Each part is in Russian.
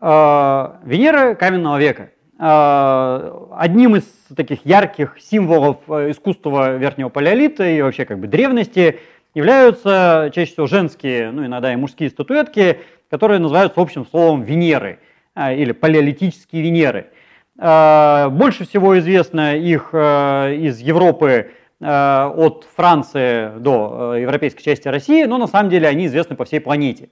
Венера каменного века. Одним из таких ярких символов искусства верхнего палеолита и вообще как бы древности являются чаще всего женские, ну иногда и мужские статуэтки, которые называются общим словом Венеры или палеолитические Венеры. Больше всего известно их из Европы Э, от Франции до э, европейской части России, но на самом деле они известны по всей планете.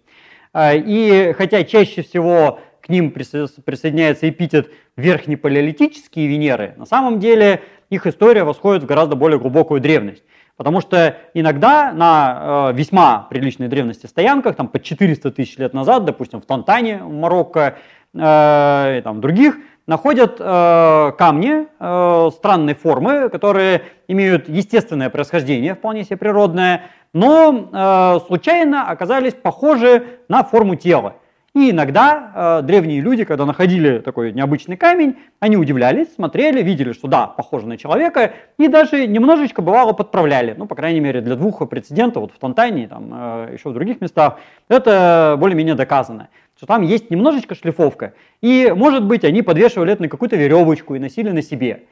Э, и хотя чаще всего к ним присоединяется эпитет верхнепалеолитические Венеры, на самом деле их история восходит в гораздо более глубокую древность. Потому что иногда на весьма приличной древности стоянках, там по 400 тысяч лет назад, допустим, в Тантане, в Марокко, и там других, находят э, камни э, странной формы, которые имеют естественное происхождение, вполне себе природное, но э, случайно оказались похожи на форму тела. И иногда э, древние люди, когда находили такой необычный камень, они удивлялись, смотрели, видели, что да, похоже на человека, и даже немножечко бывало подправляли. Ну, по крайней мере, для двух прецедентов, вот в Тантане, там, э, еще в других местах, это более-менее доказано что там есть немножечко шлифовка. И, может быть, они подвешивали это на какую-то веревочку и носили на себе.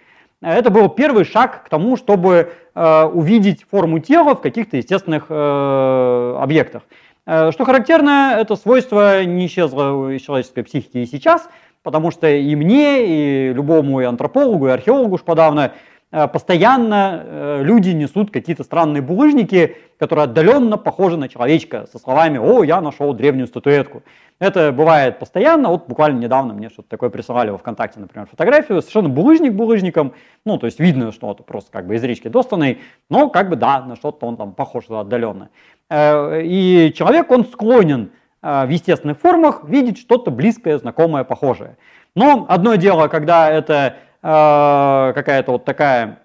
Это был первый шаг к тому, чтобы э, увидеть форму тела в каких-то естественных э, объектах. Э, что характерно, это свойство не исчезло из человеческой психики и сейчас, потому что и мне, и любому и антропологу, и археологу уж подавно Э, постоянно э, люди несут какие-то странные булыжники, которые отдаленно похожи на человечка, со словами «О, я нашел древнюю статуэтку». Это бывает постоянно, вот буквально недавно мне что-то такое присылали во ВКонтакте, например, фотографию, совершенно булыжник булыжником, ну, то есть видно, что это просто как бы из речки достанный, но как бы да, на что-то он там похож отдаленно. Э, и человек, он склонен в естественных формах видеть что-то близкое, знакомое, похожее. Но одно дело, когда это Э, какая-то вот такая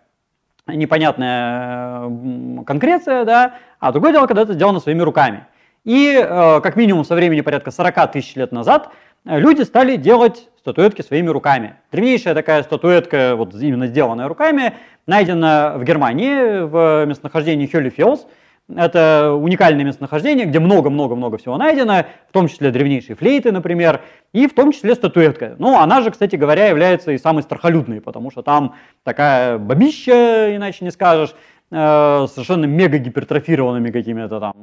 непонятная конкреция, да, а другое дело, когда это сделано своими руками. И э, как минимум со времени порядка 40 тысяч лет назад э, люди стали делать статуэтки своими руками. Древнейшая такая статуэтка, вот именно сделанная руками, найдена в Германии в местонахождении Хёллифелс – это уникальное местонахождение, где много-много-много всего найдено, в том числе древнейшие флейты, например, и в том числе статуэтка. Ну, она же, кстати говоря, является и самой страхолюдной, потому что там такая бабища, иначе не скажешь, э, совершенно мега гипертрофированными какими-то там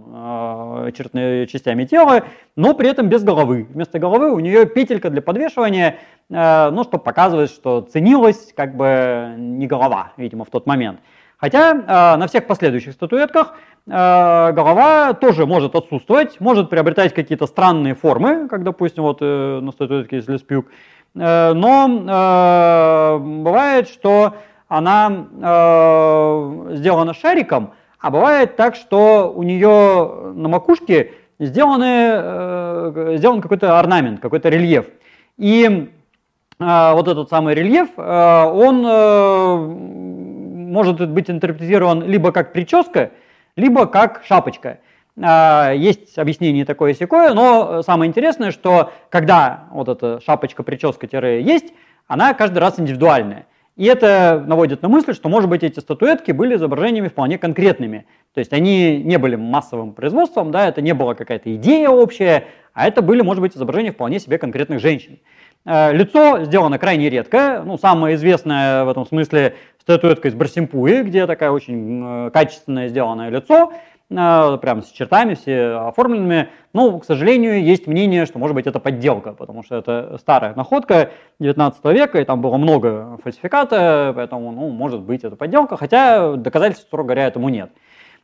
э, черными частями тела, но при этом без головы. Вместо головы у нее петелька для подвешивания, э, ну, чтобы показывать, что ценилась как бы не голова, видимо, в тот момент. Хотя э, на всех последующих статуэтках э, голова тоже может отсутствовать, может приобретать какие-то странные формы, как, допустим, вот э, на статуэтке из Леспюк. Э, но э, бывает, что она э, сделана шариком, а бывает так, что у нее на макушке сделаны, э, сделан какой-то орнамент, какой-то рельеф. И э, вот этот самый рельеф, э, он э, может быть интерпретирован либо как прическа, либо как шапочка. А, есть объяснение такое секое, но самое интересное, что когда вот эта шапочка-прическа-есть, она каждый раз индивидуальная. И это наводит на мысль, что, может быть, эти статуэтки были изображениями вполне конкретными. То есть они не были массовым производством, да, это не была какая-то идея общая, а это были, может быть, изображения вполне себе конкретных женщин. Э, лицо сделано крайне редко, ну, самое известное в этом смысле статуэтка из Барсимпуи, где такая очень э, качественное сделанное лицо, э, прям с чертами все оформленными. Но, к сожалению, есть мнение, что может быть это подделка, потому что это старая находка 19 века, и там было много фальсификата, поэтому, ну, может быть это подделка, хотя доказательств, строго говоря, этому нет.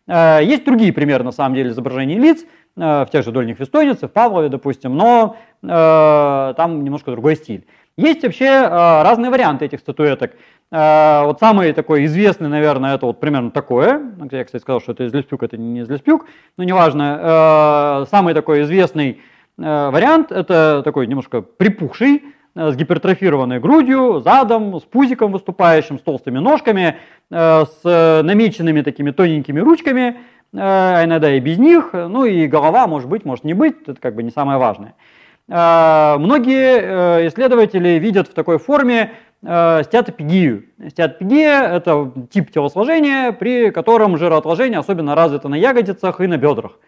Э, есть другие примеры, на самом деле, изображений лиц, в тех же дольних вестойницах, в Павлове, допустим, но там немножко другой стиль. Есть вообще разные варианты этих статуэток. Э, вот самый такой известный, наверное, это вот примерно такое. Ну, я, кстати, сказал, что это из Леспюк, это не из Леспюк, но неважно. Э, самый такой известный вариант, это такой немножко припухший, с гипертрофированной грудью, задом, с пузиком выступающим, с толстыми ножками, с намеченными такими тоненькими ручками, а иногда и без них, ну и голова может быть, может не быть, это как бы не самое важное. Многие исследователи видят в такой форме э, стеатопигию. Стеатопигия – это тип телосложения, при котором жироотложение особенно развито на ягодицах и на бедрах.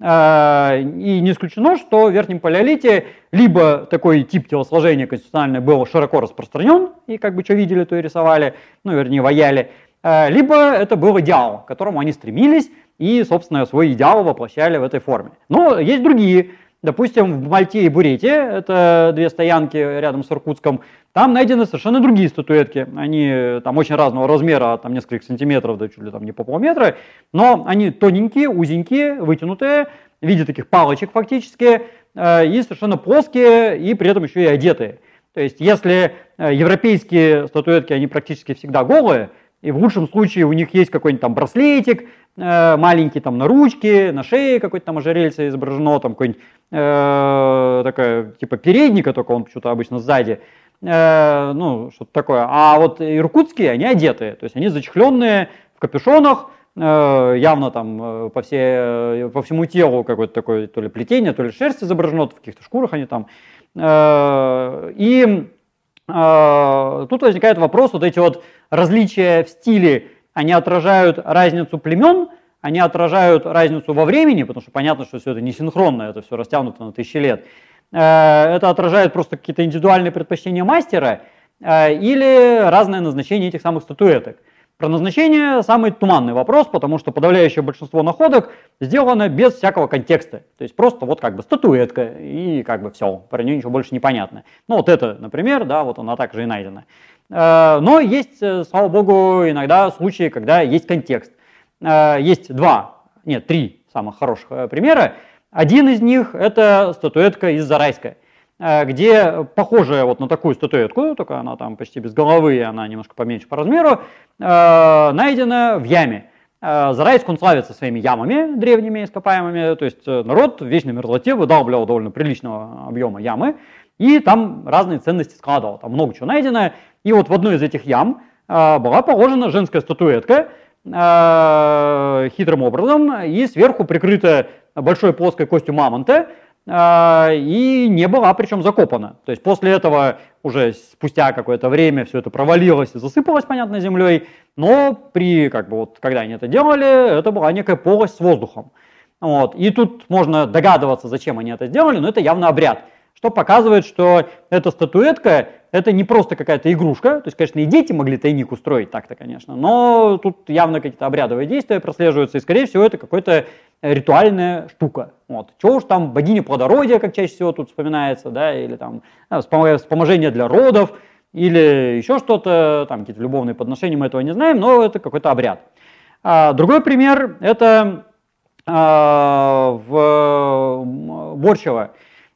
И не исключено, что в Верхнем Палеолите либо такой тип телосложения конституциональный был широко распространен, и как бы что видели, то и рисовали, ну, вернее, ваяли, либо это был идеал, к которому они стремились, и, собственно, свой идеал воплощали в этой форме. Но есть другие Допустим, в Мальте и Бурете, это две стоянки рядом с Иркутском, там найдены совершенно другие статуэтки. Они там очень разного размера, там несколько сантиметров, да чуть ли там не по полметра, но они тоненькие, узенькие, вытянутые, в виде таких палочек фактически, э, и совершенно плоские, и при этом еще и одетые. То есть, если э, европейские статуэтки, они практически всегда голые, и в лучшем случае у них есть какой-нибудь там браслетик, э, маленький там на ручке, на шее какой-то там ожерельце изображено, там какой-нибудь э, такая типа передника, только он почему-то обычно сзади, э, ну что-то такое. А вот иркутские, они одетые, то есть они зачехленные в капюшонах, явно там по, все, по всему телу какое-то такое то ли плетение, то ли шерсть изображено, в каких-то шкурах они там. И тут возникает вопрос, вот эти вот различия в стиле, они отражают разницу племен, они отражают разницу во времени, потому что понятно, что все это не синхронно, это все растянуто на тысячи лет. Э, это отражает просто какие-то индивидуальные предпочтения мастера э, или разное назначение этих самых статуэток. Про назначение самый туманный вопрос, потому что подавляющее большинство находок сделано без всякого контекста. То есть просто вот как бы статуэтка и как бы все, про нее ничего больше не понятно. Ну вот это, например, да, вот она также и найдена. Э, но есть, э, слава богу, иногда случаи, когда есть контекст. Э, есть два, нет, три самых хороших примера. Один из них – это статуэтка из Зарайска, где похожая вот на такую статуэтку, только она там почти без головы, она немножко поменьше по размеру, найдена в яме. Зарайск, он славится своими ямами древними ископаемыми, то есть народ в вечной мерзлоте выдалбливал довольно приличного объема ямы, и там разные ценности складывал, там много чего найдено, и вот в одной из этих ям была положена женская статуэтка хитрым образом и сверху прикрыта большой плоской костью мамонта и не была причем закопана. То есть после этого уже спустя какое-то время все это провалилось и засыпалось, понятно, землей, но при, как бы вот, когда они это делали, это была некая полость с воздухом. Вот. И тут можно догадываться, зачем они это сделали, но это явно обряд что показывает, что эта статуэтка это не просто какая-то игрушка, то есть, конечно, и дети могли тайник устроить так-то, конечно, но тут явно какие-то обрядовые действия прослеживаются, и, скорее всего, это какая-то ритуальная штука. Вот. Чего уж там богиня плодородия, как чаще всего тут вспоминается, да, или там а, вспоможение для родов, или еще что-то, там какие-то любовные подношения, мы этого не знаем, но это какой-то обряд. А, другой пример – это а, в Борщево.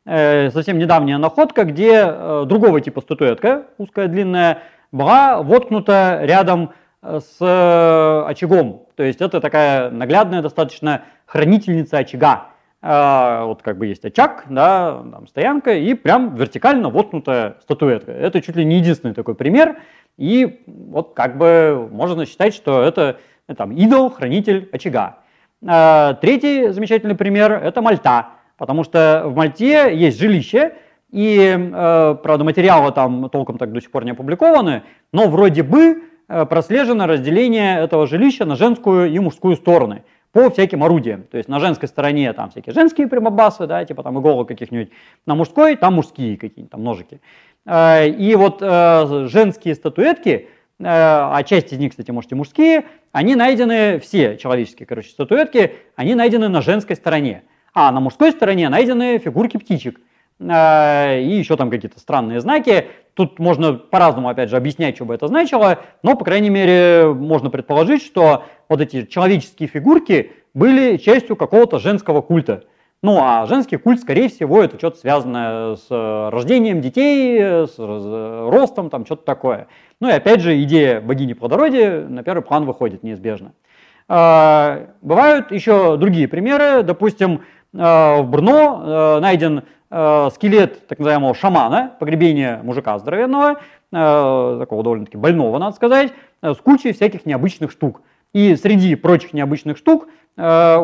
Э, совсем недавняя находка, где э, другого типа статуэтка, узкая, длинная, была воткнута рядом э, с очагом. То есть это такая наглядная достаточно хранительница очага. Вот как бы есть очаг, да, там стоянка, и прям вертикально воткнутая статуэтка. Это чуть ли не единственный такой пример. И вот как бы можно считать, что это там идол, хранитель очага. Третий замечательный пример – это Мальта. Потому что в Мальте есть жилище, и, э, правда, материалы там толком так до сих пор не опубликованы, но вроде бы э, прослежено разделение этого жилища на женскую и мужскую стороны по всяким орудиям. То есть на женской стороне там всякие женские прямобасы, да, типа там иголок каких-нибудь, на мужской там мужские какие-нибудь там ножики. Э, и вот женские статуэтки, а часть из них, кстати, может и мужские, они найдены, все человеческие, короче, статуэтки, они найдены на женской стороне. А на мужской стороне найдены фигурки птичек. Э, и еще там какие-то странные знаки. Тут можно по-разному, опять же, объяснять, что бы это значило, но, по крайней мере, можно предположить, что вот эти человеческие фигурки были частью какого-то женского культа. Ну, а женский культ, скорее всего, это что-то связанное с рождением детей, с ростом, там что-то такое. Ну и опять же, идея богини плодородия на первый план выходит неизбежно. Э, бывают еще другие примеры, допустим, Э, в Брно э, найден э, скелет так называемого шамана, погребение мужика здоровенного, такого довольно-таки больного, надо сказать, с кучей всяких необычных штук. И среди прочих необычных штук у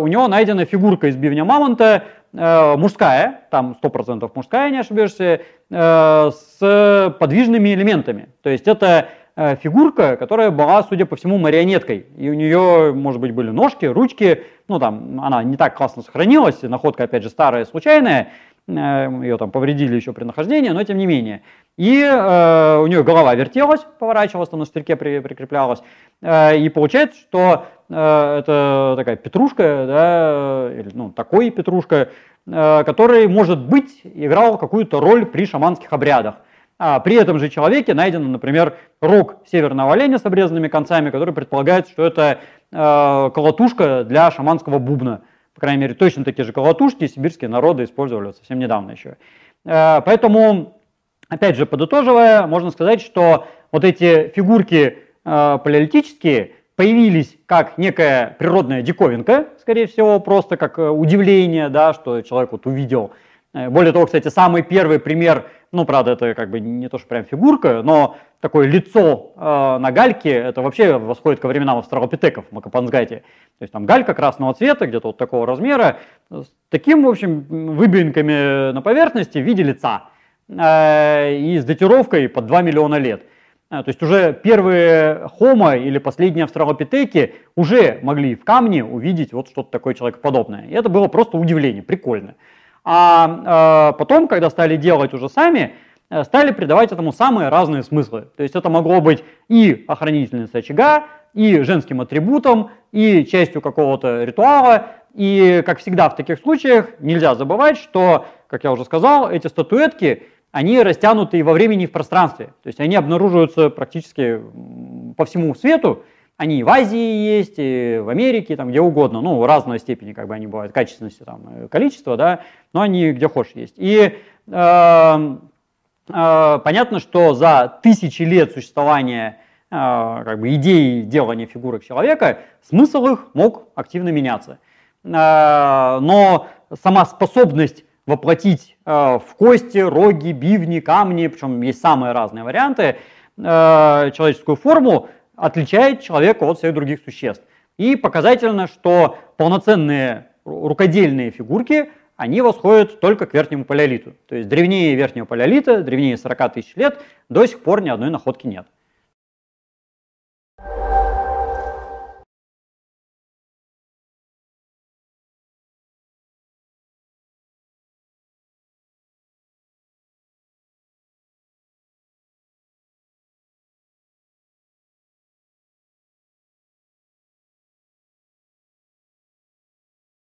него найдена фигурка из бивня мамонта, мужская, там 100% мужская, не ошибешься, с подвижными элементами. То есть это э, фигурка, которая была, судя по всему, марионеткой. И у нее, может быть, были ножки, ручки. Ну, там, она не так классно сохранилась. Находка, опять же, старая, случайная. Ее там повредили еще при нахождении, но тем не менее. И э, у нее голова вертелась, поворачивалась, там на штырьке при, прикреплялась. Э, и получается, что э, это такая петрушка, да, или, ну, такой петрушка, э, который, может быть, играл какую-то роль при шаманских обрядах. А при этом же человеке найден, например, рог северного оленя с обрезанными концами, который предполагает, что это э, колотушка для шаманского бубна. По крайней мере, точно такие же колотушки сибирские народы использовали совсем недавно еще. Э, поэтому, опять же, подытоживая, можно сказать, что вот эти фигурки э, палеолитические появились как некая природная диковинка, скорее всего, просто как э, удивление, да, что человек вот увидел. Э, более того, кстати, самый первый пример – ну, правда, это как бы не то, что прям фигурка, но такое лицо э, на гальке, это вообще восходит ко временам австралопитеков в Макапансгате. То есть там галька красного цвета, где-то вот такого размера, с таким, в общем, выбинками на поверхности в виде лица э, и с датировкой под 2 миллиона лет. Э, то есть уже первые хомо или последние австралопитеки уже могли в камне увидеть вот что-то такое человекоподобное. И это было просто удивление, прикольно. А э, потом, когда стали делать уже сами, э, стали придавать этому самые разные смыслы. То есть это могло быть и охранительница очага, и женским атрибутом, и частью какого-то ритуала. И, как всегда в таких случаях, нельзя забывать, что, как я уже сказал, эти статуэтки, они растянуты и во времени, и в пространстве. То есть они обнаруживаются практически по всему свету, они и в Азии есть, и в Америке, там где угодно, ну, разной степени, как бы они бывают, качественности, там, э, количества, да, но они где хочешь есть. И э, э, понятно, что за тысячи лет существования э, как бы идеи делания фигурок человека, смысл их мог активно меняться. Э, но сама способность воплотить э, в кости, роги, бивни, камни, причем есть самые разные варианты, э, человеческую форму, отличает человека от всех других существ. И показательно, что полноценные рукодельные фигурки, они восходят только к верхнему палеолиту. То есть древнее верхнего палеолита, древнее 40 тысяч лет, до сих пор ни одной находки нет.